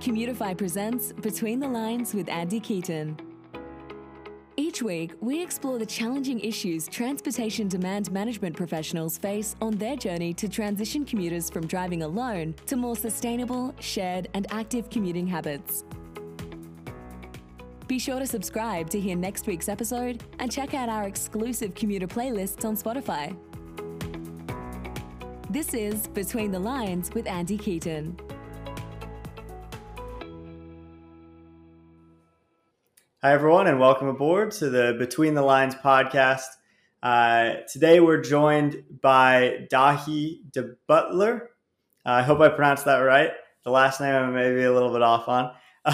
Commutifi presents Between the Lines with Andy Keaton. Each week, we explore the challenging issues transportation demand management professionals face on their journey to transition commuters from driving alone to more sustainable, shared, and active commuting habits. Be sure to subscribe to hear next week's episode and check out our exclusive commuter playlists on Spotify. This is Between the Lines with Andy Keaton. Hi, everyone, and welcome aboard to the Between the Lines podcast. Uh, today, we're joined by Daithí de Butler. Uh, I hope I pronounced that right. The last name I may be a little bit off on.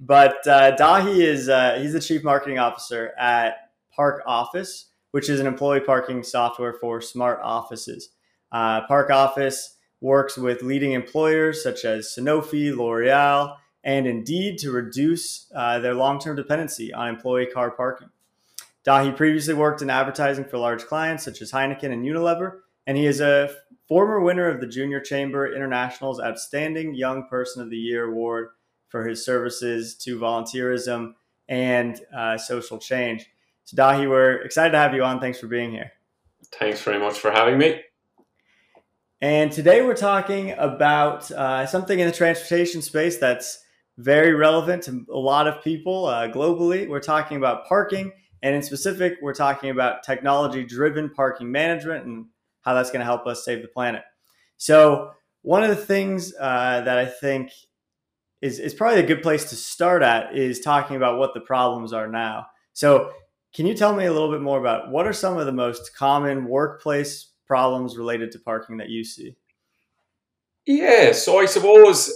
but uh, Daithí is uh, he's the chief marketing officer at ParkOffice, which is an employee parking software for smart offices. Uh, ParkOffice works with leading employers such as Sanofi, L'Oreal, and Indeed to reduce uh, their long term dependency on employee car parking. Daithí previously worked in advertising for large clients such as Heineken and Unilever, and he is a former winner of the Junior Chamber International's Outstanding Young Person of the Year award for his services to volunteerism and uh, social change. So, Daithí, we're excited to have you on. Thanks for being here. Thanks very much for having me. And today we're talking about uh, something in the transportation space that's very relevant to a lot of people uh, globally. We're talking about parking, and in specific, we're talking about technology driven parking management and how that's going to help us save the planet. So, one of the things uh, that I think is, is probably a good place to start at is talking about what the problems are now. So, can you tell me a little bit more about what are some of the most common workplace problems related to parking that you see? Yeah, so I suppose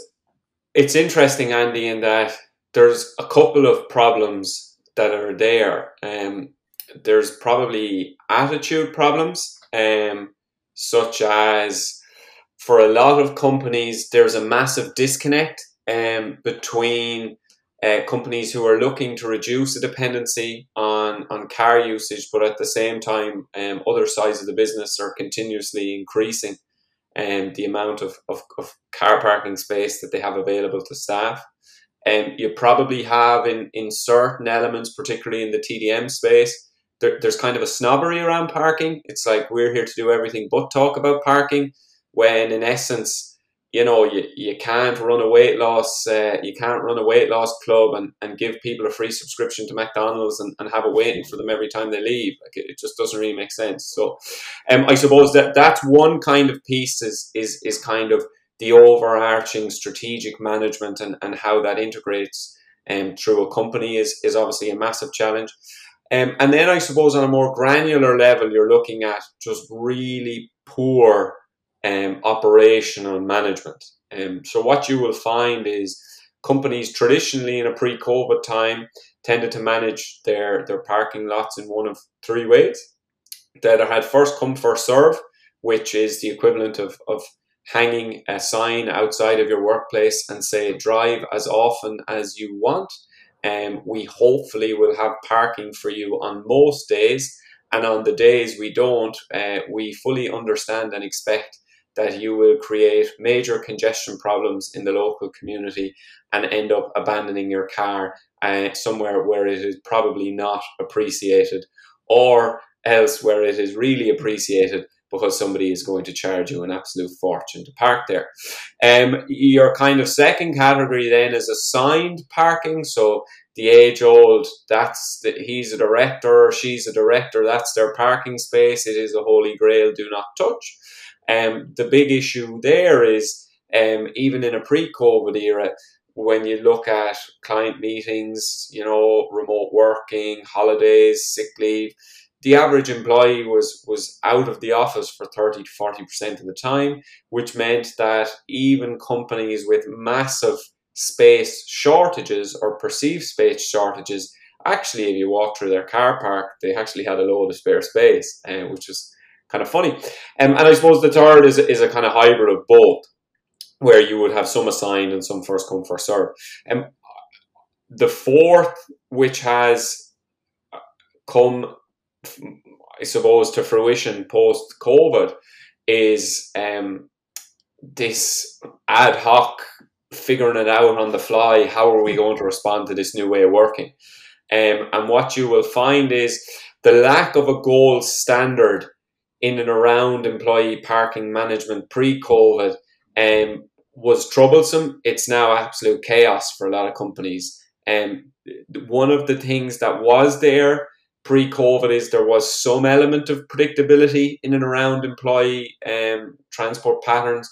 it's interesting, Andy, in that there's a couple of problems that are there. Um, there's probably attitude problems, um, such as for a lot of companies, there's a massive disconnect um, between uh, companies who are looking to reduce the dependency on, on car usage, but at the same time, um, other sides of the business are continuously increasing um, the amount of, of, of, car parking space that they have available to staff. And um, you probably have in, in certain elements, particularly in the TDM space, there, there's kind of a snobbery around parking. It's like we're here to do everything but talk about parking, when in essence, you know, you, you can't run a weight loss, uh, you can't run a weight loss club and, and give people a free subscription to McDonald's and, and have it waiting for them every time they leave. Like it, it just doesn't really make sense. So, um, I suppose that that's one kind of piece is, is, is kind of the overarching strategic management and, and how that integrates um, through a company is, is obviously a massive challenge. Um, and then I suppose on a more granular level, you're looking at just really poor um, operational management. Um, so what you will find is companies traditionally in a pre-COVID time tended to manage their, their parking lots in one of three ways. They either had first come, first serve, which is the equivalent of, of hanging a sign outside of your workplace and say drive as often as you want. And um, we hopefully will have parking for you on most days. And on the days we don't, uh, we fully understand and expect that you will create major congestion problems in the local community and end up abandoning your car uh, somewhere where it is probably not appreciated or else where it is really appreciated because somebody is going to charge you an absolute fortune to park there. Um, your kind of second category then is assigned parking. So the age old, that's the, he's a director she's a director, that's their parking space. It is a holy grail, do not touch. Um, the big issue there is um, even in a pre-COVID era, when you look at client meetings, you know, remote working, holidays, sick leave, the average employee was was out of the office for 30 to 40% of the time, which meant that even companies with massive space shortages or perceived space shortages, actually, if you walk through their car park, they actually had a load of spare space, uh, which was kind of funny. Um, and I suppose the third is, is a kind of hybrid of both, where you would have some assigned and some first come, first serve. Um, the fourth, which has come, I suppose, to fruition post COVID, is um, this ad hoc figuring it out on the fly. How are we going to respond to this new way of working? Um, and what you will find is the lack of a gold standard in and around employee parking management pre-COVID um, was troublesome. It's now absolute chaos for a lot of companies. And um, one of the things that was there pre-COVID is there was some element of predictability in and around employee um, transport patterns.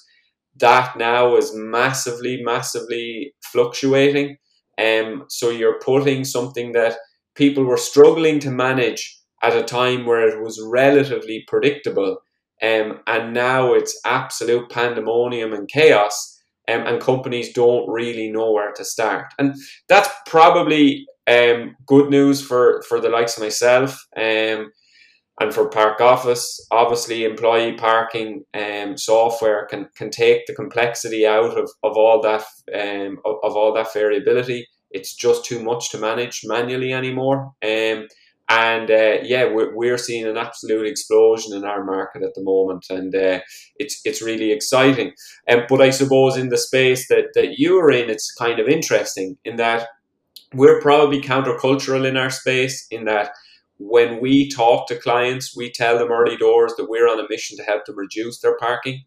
That now is massively, massively fluctuating. Um, so you're putting something that people were struggling to manage at a time where it was relatively predictable. Um, and now it's absolute pandemonium and chaos. Um, and companies don't really know where to start. And that's probably um, good news for, for the likes of myself um, and for ParkOffice. Obviously, employee parking um, software can, can take the complexity out of, of all that um, of, of all that variability. It's just too much to manage manually anymore. Um, and uh, yeah, we're, we're seeing an absolute explosion in our market at the moment, and uh, it's it's really exciting. Um, but I suppose in the space that, that you are in, it's kind of interesting in that we're probably countercultural in our space. In that when we talk to clients, we tell them early doors that we're on a mission to help them reduce their parking.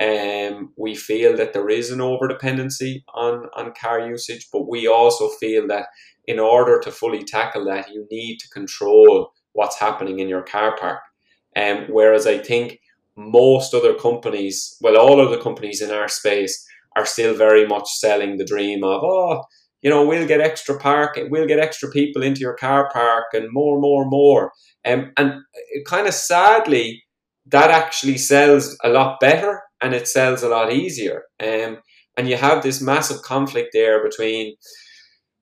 Um, we feel that there is an overdependency on, on car usage, but we also feel that in order to fully tackle that, you need to control what's happening in your car park. Um, whereas I think most other companies, well, all of the companies in our space are still very much selling the dream of, oh, you know, we'll get extra park, we'll get extra people into your car park and more, more, more. Um, and kind of sadly, that actually sells a lot better and it sells a lot easier. Um, and you have this massive conflict there between,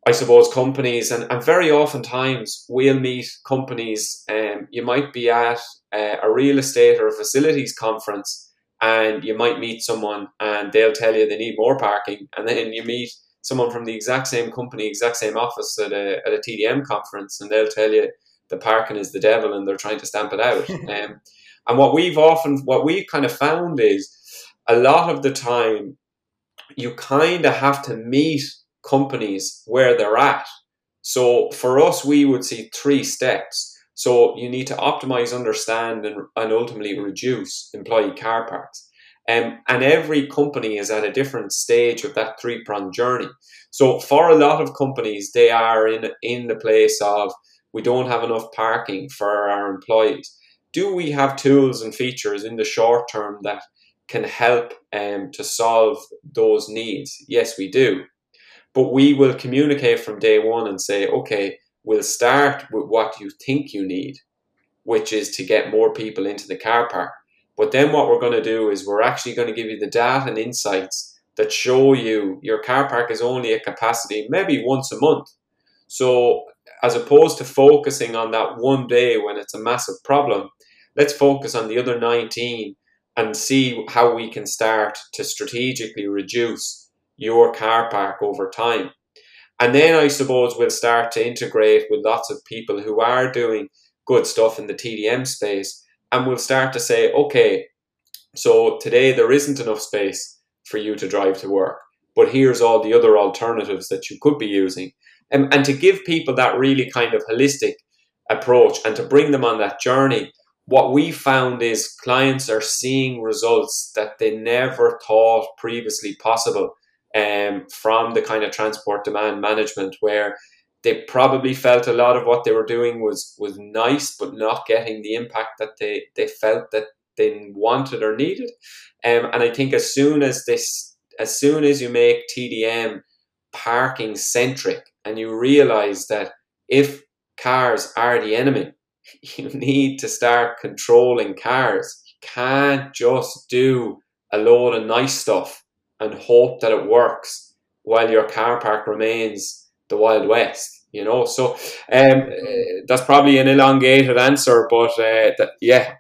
I suppose, companies, and, and very oftentimes we'll meet companies. Um, you might be at uh, a real estate or a facilities conference, and you might meet someone, and they'll tell you they need more parking, and then you meet someone from the exact same company, exact same office at a, at a TDM conference, and they'll tell you the parking is the devil, and they're trying to stamp it out. um, and what we've often, what we've kind of found is a lot of the time, you kind of have to meet companies where they're at. So for us, we would see three steps. So you need to optimize, understand, and, and ultimately reduce employee car parks. Um, and every company is at a different stage of that three pronged journey. So for a lot of companies, they are in in the place of we don't have enough parking for our employees. Do we have tools and features in the short term that can help um, to solve those needs? Yes, we do. But we will communicate from day one and say, okay, we'll start with what you think you need, which is to get more people into the car park. But then what we're going to do is we're actually going to give you the data and insights that show you your car park is only a capacity maybe once a month. So as opposed to focusing on that one day when it's a massive problem, let's focus on the other 19 and see how we can start to strategically reduce your car park over time. And then I suppose we'll start to integrate with lots of people who are doing good stuff in the TDM space. And we'll start to say, okay, so today there isn't enough space for you to drive to work, but here's all the other alternatives that you could be using. And, and to give people that really kind of holistic approach and to bring them on that journey, what we found is clients are seeing results that they never thought previously possible um, from the kind of transport demand management where they probably felt a lot of what they were doing was was nice but not getting the impact that they, they felt that they wanted or needed. Um, and I think as soon as this as soon as you make TDM parking centric and you realize that if cars are the enemy you need to start controlling cars. You can't just do a load of nice stuff and hope that it works while your car park remains the Wild West. You know, so um, that's probably an elongated answer, but uh, that, yeah.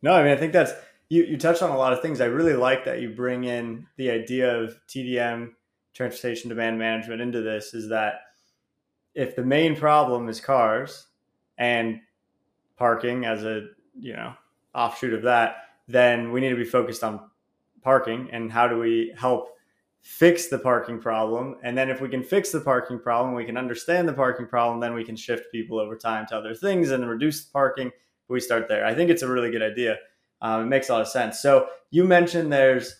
No, I mean, I think that's you. You touched on a lot of things. I really like that you bring in the idea of TDM, transportation demand management, into this. Is that if the main problem is cars and parking as a you know offshoot of that, then we need to be focused on parking and how do we help fix the parking problem. And then if we can fix the parking problem, we can understand the parking problem, then we can shift people over time to other things and reduce parking. We start there. I think it's a really good idea. Um, it makes a lot of sense. So you mentioned there's,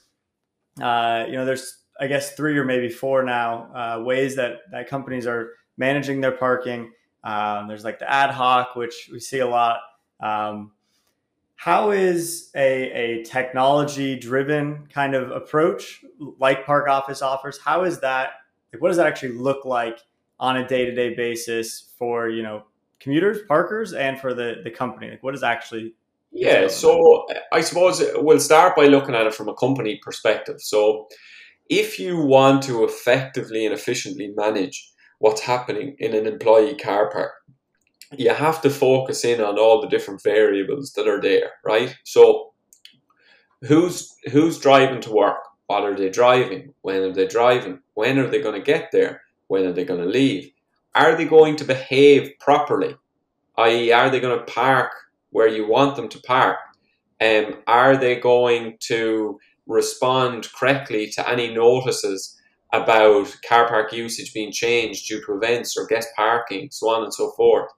uh, you know, there's I guess three or maybe four now uh, ways that that companies are managing their parking. Um, there's like the ad hoc, which we see a lot. Um, how is a, a technology driven kind of approach like ParkOffice offers? How is that? Like, what does that actually look like on a day to day basis for you know commuters, parkers, and for the the company? Like, what is actually yeah, so I suppose we'll start by looking at it from a company perspective. So, if you want to effectively and efficiently manage what's happening in an employee car park, you have to focus in on all the different variables that are there, right? So who's who's driving to work? What are they driving? When are they driving? When are they going to get there? When are they going to leave? Are they going to behave properly? I.e., are they going to park where you want them to park? Um, are they going to respond correctly to any notices about car park usage being changed due to events or guest parking, so on and so forth?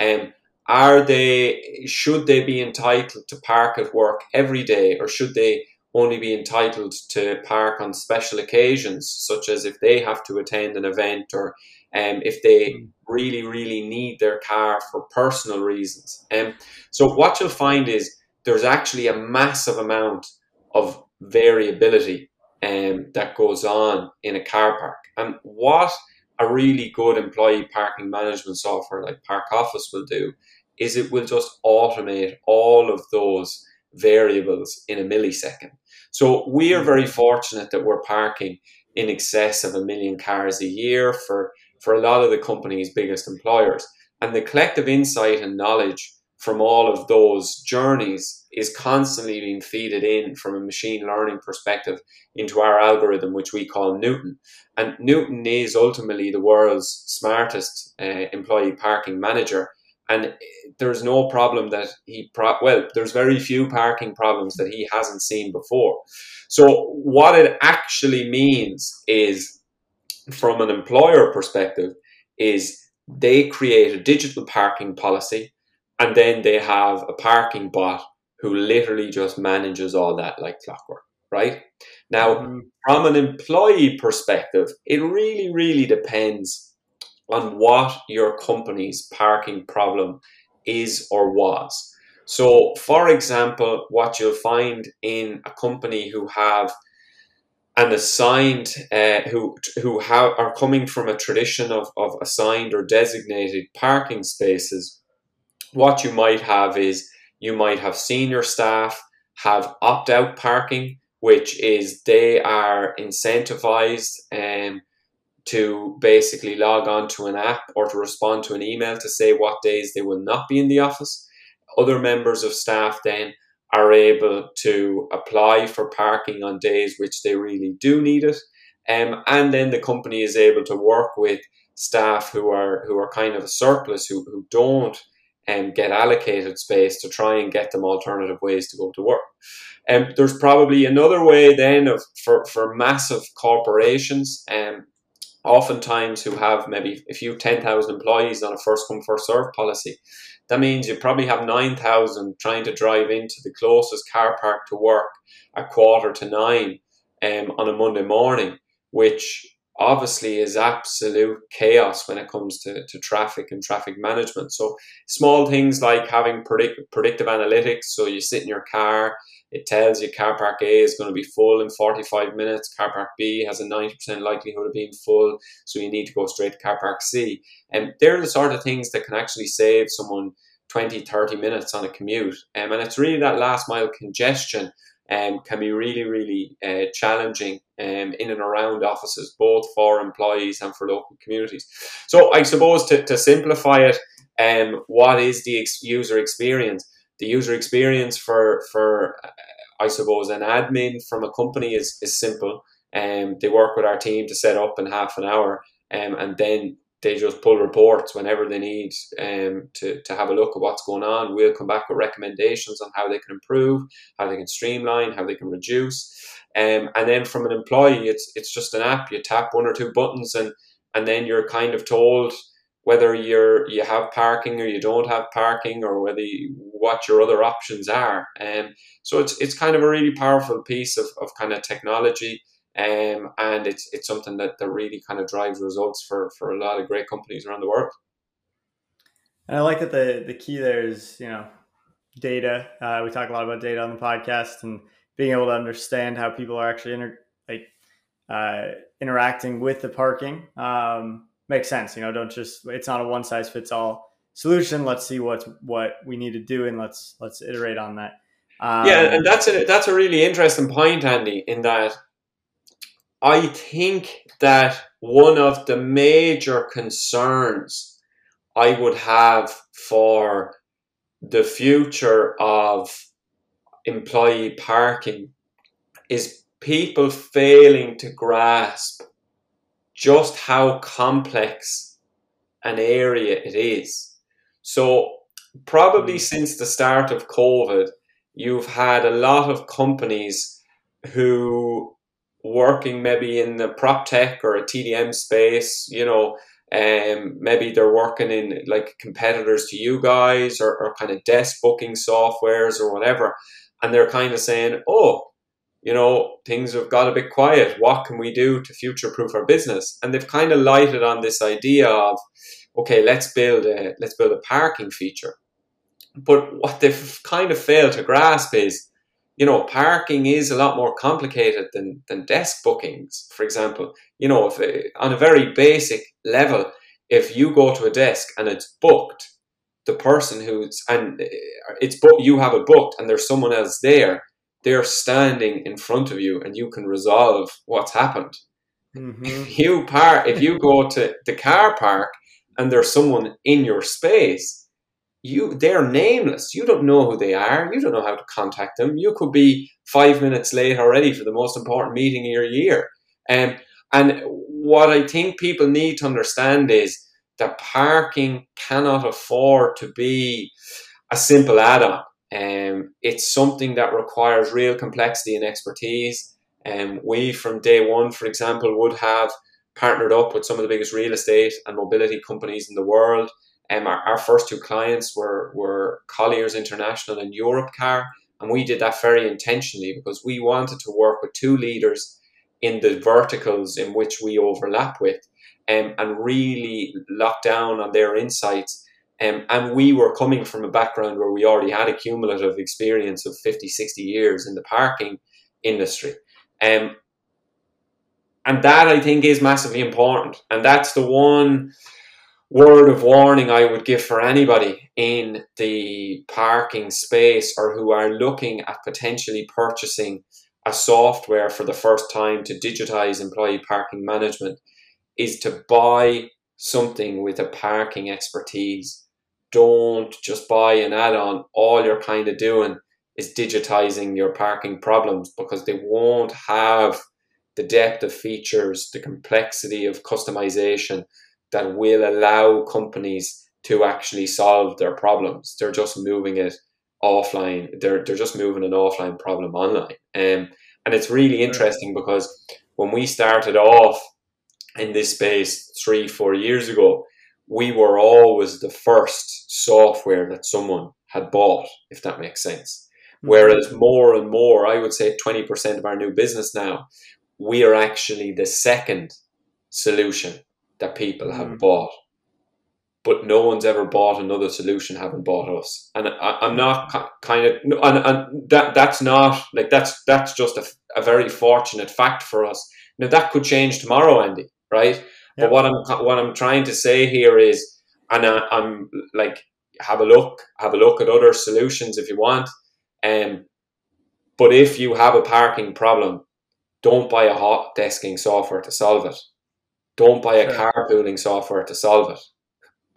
Um, are they should they be entitled to park at work every day, or should they only be entitled to park on special occasions, such as if they have to attend an event or um, if they hmm. really, really need their car for personal reasons. Um, so what you'll find is there's actually a massive amount of variability um, that goes on in a car park. And what a really good employee parking management software like ParkOffice will do is it will just automate all of those variables in a millisecond. So we are very fortunate that we're parking in excess of a million cars a year for, for a lot of the company's biggest employers. And the collective insight and knowledge from all of those journeys is constantly being feeded in from a machine learning perspective into our algorithm, which we call Newton. And Newton is ultimately the world's smartest uh, employee parking manager. And there's no problem that he, pro- well, there's very few parking problems that he hasn't seen before. So, what it actually means is, from an employer perspective, is they create a digital parking policy and then they have a parking bot who literally just manages all that like clockwork, right? Now, mm-hmm. from an employee perspective, it really, really depends on what your company's parking problem is or was. So, for example, what you'll find in a company who have an assigned uh, who who have, are coming from a tradition of, of assigned or designated parking spaces what you might have is you might have senior staff have opt out parking, which is they are incentivized um, to basically log on to an app or to respond to an email to say what days they will not be in the office. Other members of staff then are able to apply for parking on days which they really do need it. Um, and then the company is able to work with staff who are who are kind of a surplus who, who don't and get allocated space to try and get them alternative ways to go to work. And um, there's probably another way then of for, for massive corporations, um, oftentimes who have maybe a few 10,000 employees on a first come, first serve policy. That means you probably have 9,000 trying to drive into the closest car park to work at quarter to nine um, on a Monday morning, which obviously is absolute chaos when it comes to, to traffic and traffic management. So small things like having predict, predictive analytics. So you sit in your car, it tells you car park A is going to be full in 45 minutes. Car park B has a 90% likelihood of being full. So you need to go straight to car park C. And they're the sort of things that can actually save someone 20, 30 minutes on a commute. Um, and it's really that last mile congestion um, can be really, really uh, challenging um, in and around offices, both for employees and for local communities. So, I suppose to, to simplify it, um, what is the ex- user experience? The user experience for, for uh, I suppose, an admin from a company is, is simple. Um, they work with our team to set up in half an hour, um, and then they just pull reports whenever they need um, to, to have a look at what's going on. We'll come back with recommendations on how they can improve, how they can streamline, how they can reduce. Um, and then from an employee, it's it's just an app. You tap one or two buttons, and and then you're kind of told whether you're you have parking or you don't have parking, or whether you, what your other options are. And um, so it's it's kind of a really powerful piece of, of kind of technology. Um, and it's it's something that, that really kind of drives results for, for a lot of great companies around the world. And I like that the the key there is you know data. Uh, we talk a lot about data on the podcast and being able to understand how people are actually inter- like uh, interacting with the parking um, makes sense. You know, don't just it's not a one size fits all solution. Let's see what's what we need to do and let's let's iterate on that. Um, yeah, and that's a that's a really interesting point, Andy. In that, I think that one of the major concerns I would have for the future of employee parking is people failing to grasp just how complex an area it is. So, probably mm. since the start of COVID, you've had a lot of companies who working maybe in the prop tech or a TDM space, you know, um, maybe they're working in like competitors to you guys or, or kind of desk booking softwares or whatever. And they're kind of saying, oh, you know, things have got a bit quiet. What can we do to future proof our business? And they've kind of lighted on this idea of, okay, let's build a let's build a parking feature. But what they've kind of failed to grasp is, you know, parking is a lot more complicated than, than desk bookings, for example. You know, if eh, on a very basic level, if you go to a desk and it's booked, the person who's and it's but you have it booked, and there's someone else there. They're standing in front of you, and you can resolve what's happened. Mm-hmm. If you park, if you go to the car park, and there's someone in your space, you they're nameless. You don't know who they are. You don't know how to contact them. You could be five minutes late already for the most important meeting of your year. Um, and what I think people need to understand is that parking cannot afford to be a simple add-on. Um, it's something that requires real complexity and expertise. Um, we, from day one, for example, would have partnered up with some of the biggest real estate and mobility companies in the world. Um, our, our first two clients were, were Colliers International and Europcar. And we did that very intentionally because we wanted to work with two leaders in the verticals in which we overlap with um, and really lock down on their insights. Um, and we were coming from a background where we already had a cumulative experience of 50, 60 years in the parking industry. Um, and that I think is massively important. And that's the one word of warning I would give for anybody in the parking space or who are looking at potentially purchasing a software for the first time to digitize employee parking management is to buy something with a parking expertise. Don't just buy an add on. All you're kind of doing is digitizing your parking problems because they won't have the depth of features, the complexity of customization that will allow companies to actually solve their problems. They're just moving it offline. They're they're just moving an offline problem online. Um, and it's really interesting because when we started off in this space three, four years ago, we were always the first software that someone had bought, if that makes sense. Mm-hmm. Whereas more and more, I would say 20% of our new business now, we are actually the second solution that people have mm. bought. But no one's ever bought another solution, haven't bought us. And I, am not kind of, and, and that that's not like that's that's just a, a very fortunate fact for us. Now that could change tomorrow, Andy right? Yep. But what I'm what I'm trying to say here is, and I, I'm like, have a look, have a look at other solutions if you want. Um, but if you have a parking problem, don't buy a hot desking software to solve it. Don't buy a sure. carpooling software to solve it.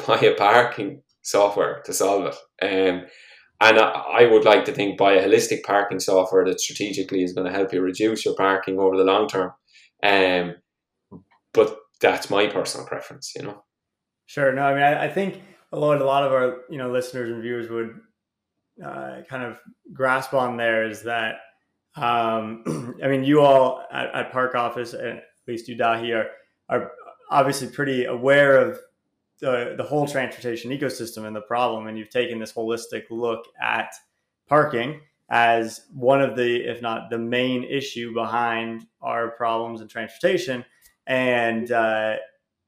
Buy a parking software to solve it. Um, and I, I would like to think buy a holistic parking software that strategically is going to help you reduce your parking over the long term. Um, but that's my personal preference, you know. Sure. No, I mean, I, I think a lot, a lot of our you know listeners and viewers would uh, kind of grasp on there is that um, I mean, you all at, at ParkOffice, at least you, Daithí, are, are obviously pretty aware of the, the whole transportation ecosystem and the problem, and you've taken this holistic look at parking as one of the, if not the main issue behind our problems in transportation, and uh,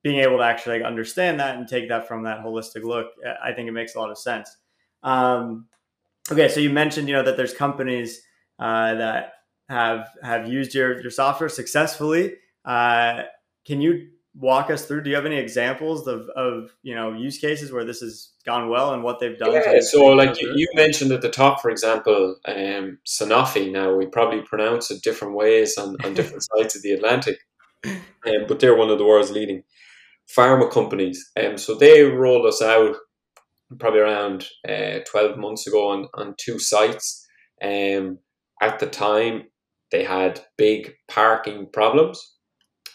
being able to actually like, understand that and take that from that holistic look, I think it makes a lot of sense. Um, okay, so you mentioned you know that there's companies uh, that have have used your your software successfully. Uh, can you walk us through? Do you have any examples of, of you know use cases where this has gone well and what they've done? Yeah, so like you, you, mentioned at the top, for example, um, Sanofi. Now we probably pronounce it different ways on, on different sides of the Atlantic, um, but they're one of the world's leading pharma companies. Um, so they rolled us out probably around uh, 12 months ago on, on two sites. Um, at the time, they had big parking problems.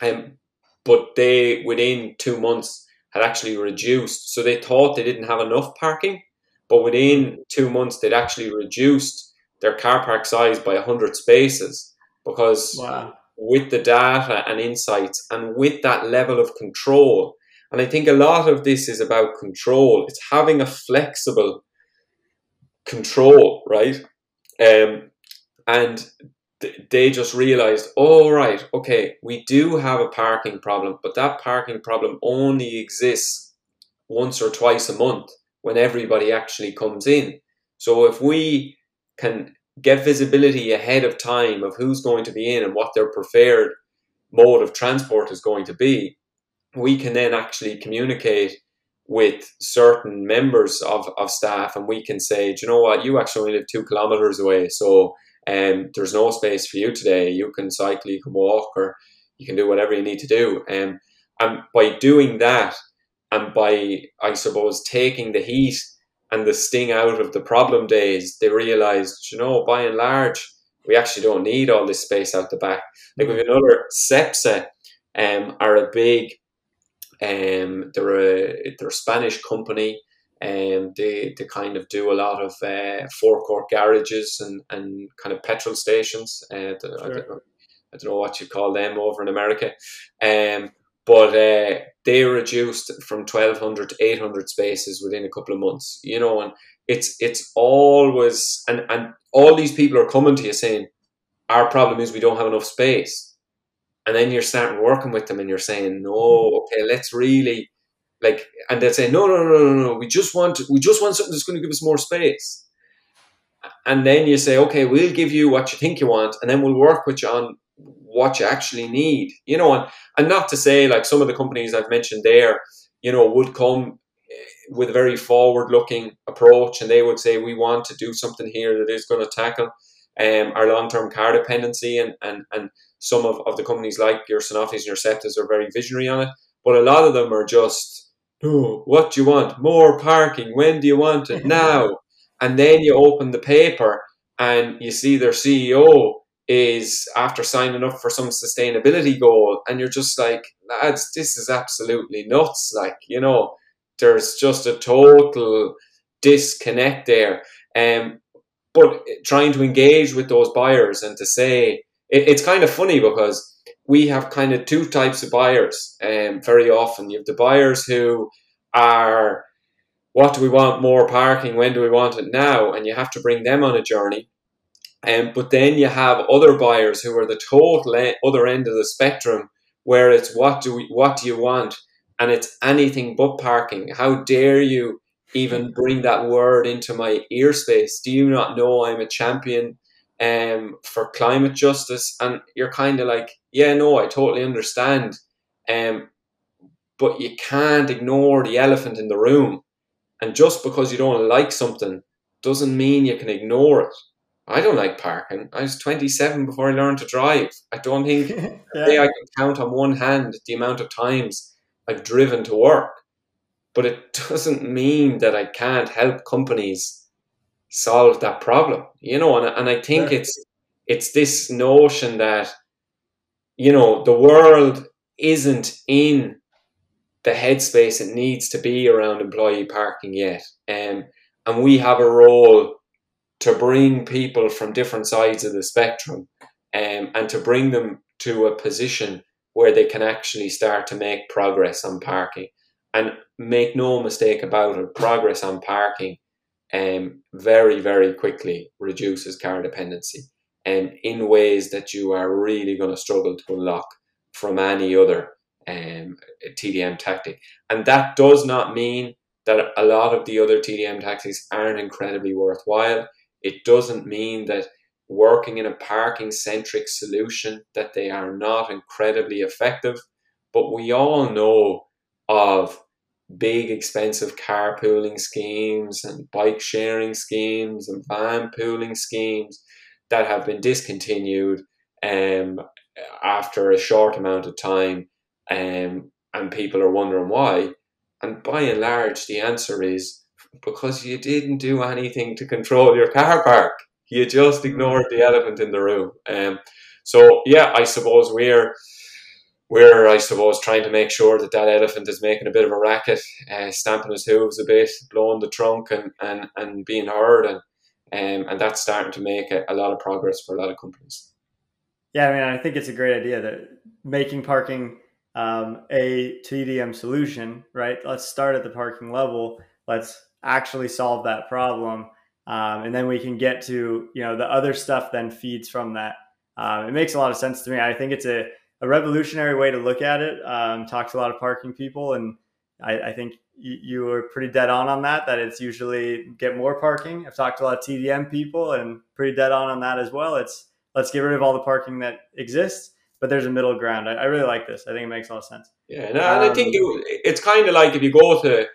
Um, but they within two months had actually reduced. So they thought they didn't have enough parking, but within two months they'd actually reduced their car park size by hundred spaces because wow. With the data and insights and with that level of control. And I think a lot of this is about control. It's having a flexible control, right? Um, and they just realized, oh, right, okay, we do have a parking problem, but that parking problem only exists once or twice a month when everybody actually comes in. So if we can get visibility ahead of time of who's going to be in and what their preferred mode of transport is going to be, we can then actually communicate with certain members of, of staff and we can say, do you know what, you actually live two kilometers away. So um, there's no space for you today. You can cycle, you can walk, or you can do whatever you need to do. Um, and by doing that, and by, I suppose, taking the heat and the sting out of the problem days, they realized, you know, by and large, we actually don't need all this space out the back. Like with another Cepsa, um, are a big, um, they're a they're a Spanish company and they, they kind of do a lot of uh, forecourt garages and, and kind of petrol stations. Uh, sure. I, don't know, I don't know what you call them over in America. Um, but uh, they reduced from 1200 to 800 spaces within a couple of months, you know, and it's, it's always, and, and all these people are coming to you saying, our problem is we don't have enough space. And then you're starting working with them and you're saying, no, okay, let's really, like and they'll say no no no no no we just want we just want something that's going to give us more space and then you say okay we'll give you what you think you want and then we'll work with you on what you actually need you know and, and not to say like some of the companies i've mentioned there you know would come eh, with a very forward looking approach and they would say we want to do something here that is going to tackle um, our long-term car dependency and, and, and some of, of the companies like your Sanofis and your Cepsas are very visionary on it but a lot of them are just oh, what do you want? More parking. When do you want it? Now. and then you open the paper and you see their CEO is after signing up for some sustainability goal, and you're just like, lads, this is absolutely nuts. Like, you know, there's just a total disconnect there. Um, but trying to engage with those buyers and to say, it, it's kind of funny because we have kind of two types of buyers um, very often. You have the buyers who are, what do we want? More parking. When do we want it now? And you have to bring them on a journey. Um, but then you have other buyers who are the total other end of the spectrum, where it's what do we, what do you want, and it's anything but parking. How dare you even bring that word into my ear space? Do you not know I'm a champion um, for climate justice, and you're kind of like, yeah, no, I totally understand, um, but you can't ignore the elephant in the room. And just because you don't like something doesn't mean you can ignore it. I don't like parking. I was 27 before I learned to drive. I don't think yeah. I can count on one hand the amount of times I've driven to work. But it doesn't mean that I can't help companies solve that problem you know and, and i think yeah. it's it's this notion that you know the world isn't in the headspace it needs to be around employee parking yet um, and we have a role to bring people from different sides of the spectrum um, and to bring them to a position where they can actually start to make progress on parking. And make no mistake about it, progress on parking um, very, very quickly reduces car dependency um, in ways that you are really going to struggle to unlock from any other um, TDM tactic. And that does not mean that a lot of the other TDM tactics aren't incredibly worthwhile. It doesn't mean that working in a parking centric solution that they are not incredibly effective. But we all know of big expensive carpooling schemes and bike sharing schemes and van pooling schemes that have been discontinued um, after a short amount of time um, and people are wondering why. And by and large, the answer is because you didn't do anything to control your car park. You just ignored the elephant in the room. Um, so yeah, I suppose we're we're I suppose trying to make sure that that elephant is making a bit of a racket, uh, stamping his hooves a bit, blowing the trunk, and and, and being heard, and um, and that's starting to make a, a lot of progress for a lot of companies. Yeah, I mean, I think it's a great idea that making parking um, a TDM solution, right? Let's start at the parking level. Let's actually solve that problem, um, and then we can get to you know the other stuff. Then feeds from that. Um, it makes a lot of sense to me. I think it's a, a revolutionary way to look at it. Um, to a lot of parking people, and I, I think you, you were pretty dead on on that. That it's usually get more parking. I've talked to a lot of TDM people, and pretty dead on on that as well. It's let's get rid of all the parking that exists but there's a middle ground. I, I, really like this. I think it makes a lot of sense. Yeah, and, um, I think you, it's kind of like if you go to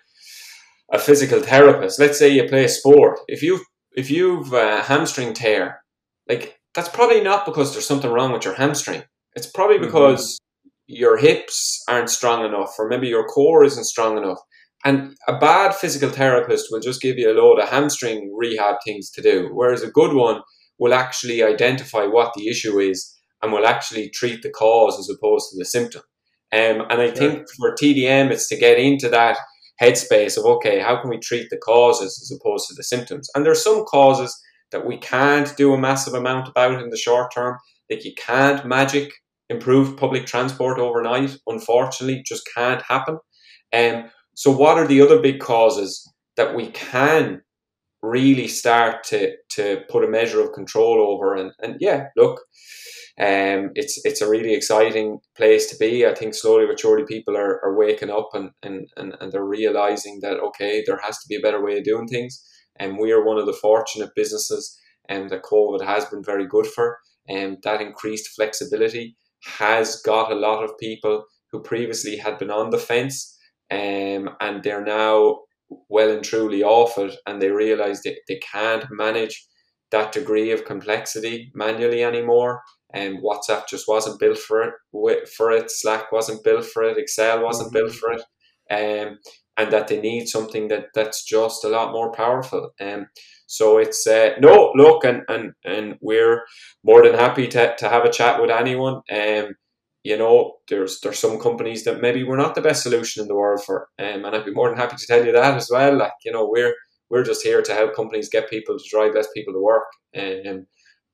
a physical therapist. Let's say you play a sport. If you if you've a hamstring tear, like that's probably not because there's something wrong with your hamstring. It's probably mm-hmm. because mm-hmm. your hips aren't strong enough, or maybe your core isn't strong enough. And a bad physical therapist will just give you a load of hamstring rehab things to do, whereas a good one will actually identify what the issue is and will actually treat the cause as opposed to the symptom. Um, and I sure. think for TDM, it's to get into that headspace of okay, how can we treat the causes as opposed to the symptoms? And there's some causes that we can't do a massive amount about in the short term. Like you can't magic improve public transport overnight. Unfortunately, just can't happen. Um, so what are the other big causes that we can really start to to put a measure of control over? And and yeah, look, um, it's it's a really exciting place to be. I think slowly but surely people are, are waking up and, and, and, and they're realizing that okay, there has to be a better way of doing things. And we are one of the fortunate businesses and um, that COVID has been very good for. And that increased flexibility has got a lot of people who previously had been on the fence um, and they're now well and truly off it and they realize they, they can't manage that degree of complexity manually anymore and WhatsApp just wasn't built for it. For it, Slack wasn't built for it. Excel wasn't mm-hmm. built for it. Um, and that they need something that that's just a lot more powerful. Um, so it's uh, no look, and, and and we're more than happy to, to have a chat with anyone. Um, you know, there's there's some companies that maybe we're not the best solution in the world for, um, and I'd be more than happy to tell you that as well. Like you know, we're we're just here to help companies get people to drive less people to work, and um,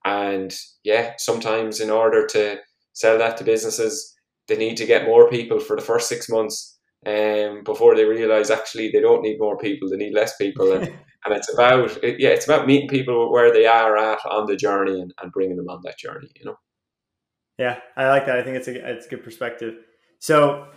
and yeah, sometimes in order to sell that to businesses, they need to get more people for the first six months um, before they realize actually they don't need more people, they need less people. And, and it's about, it, yeah, it's about meeting people where they are at on the journey and, and bringing them on that journey, you know? Yeah, I like that. I think it's a, it's a good perspective. So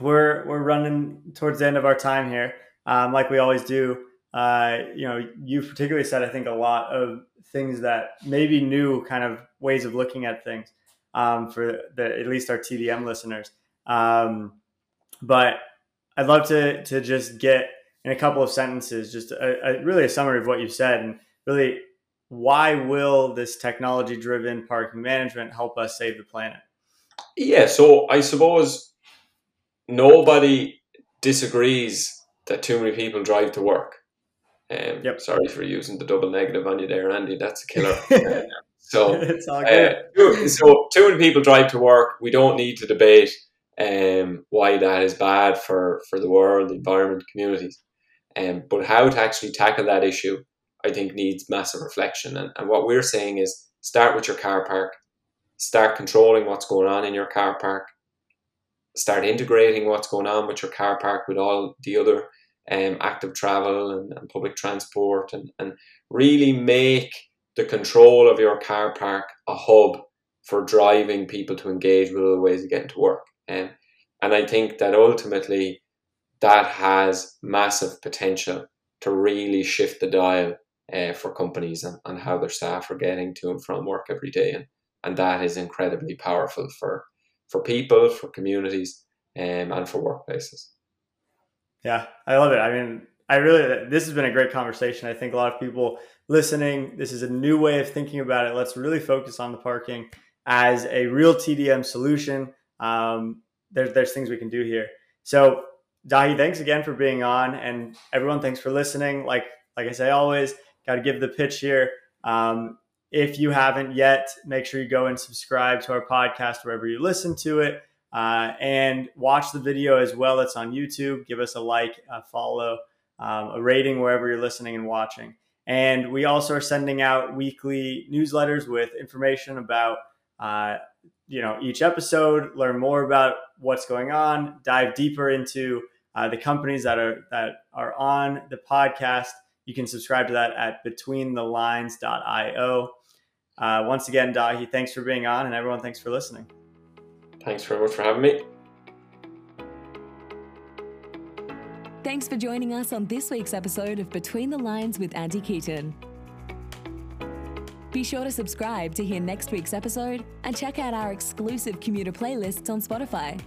we're, we're running towards the end of our time here. Um, like we always do, uh, you know, you particularly said, I think, a lot of things that maybe new kind of ways of looking at things um, for the, at least our TDM listeners. Um, but I'd love to to just get in a couple of sentences, just a, a, really a summary of what you said, and really why will this technology driven parking management help us save the planet? Yeah, so I suppose nobody disagrees that too many people drive to work. Um, yep. Sorry for using the double negative on you there, Andy. That's a killer. so, it's all good. Uh, so too many people drive to work. We don't need to debate um, why that is bad for, for the world, the environment, communities. Um, but how to actually tackle that issue, I think, needs massive reflection. And, and what we're saying is start with your car park, start controlling what's going on in your car park, start integrating what's going on with your car park with all the other um, active travel and, and public transport, and, and really make the control of your car park a hub for driving people to engage with other ways of getting to work. Um, and I think that ultimately that has massive potential to really shift the dial uh, for companies and, and how their staff are getting to and from work every day. And, and that is incredibly powerful for, for people, for communities, um, and for workplaces. Yeah, I love it. I mean, I really, this has been a great conversation. I think a lot of people listening, this is a new way of thinking about it. Let's really focus on the parking as a real TDM solution. Um, there's, there's things we can do here. So, Daithí, thanks again for being on, and everyone, thanks for listening. Like, like I say always, got to give the pitch here. Um, if you haven't yet, make sure you go and subscribe to our podcast wherever you listen to it, uh, and watch the video as well. It's on YouTube. Give us a like, a follow, um, a rating wherever you're listening and watching. And we also are sending out weekly newsletters with information about uh, you know each episode, learn more about what's going on, dive deeper into uh, the companies that are that are on the podcast. You can subscribe to that at betweenthelines.io. Uh, once again, Daithí, thanks for being on, and everyone, thanks for listening. Thanks very much for having me. Thanks for joining us on this week's episode of Between the Lines with Andy Keaton. Be sure to subscribe to hear next week's episode and check out our exclusive commuter playlists on Spotify.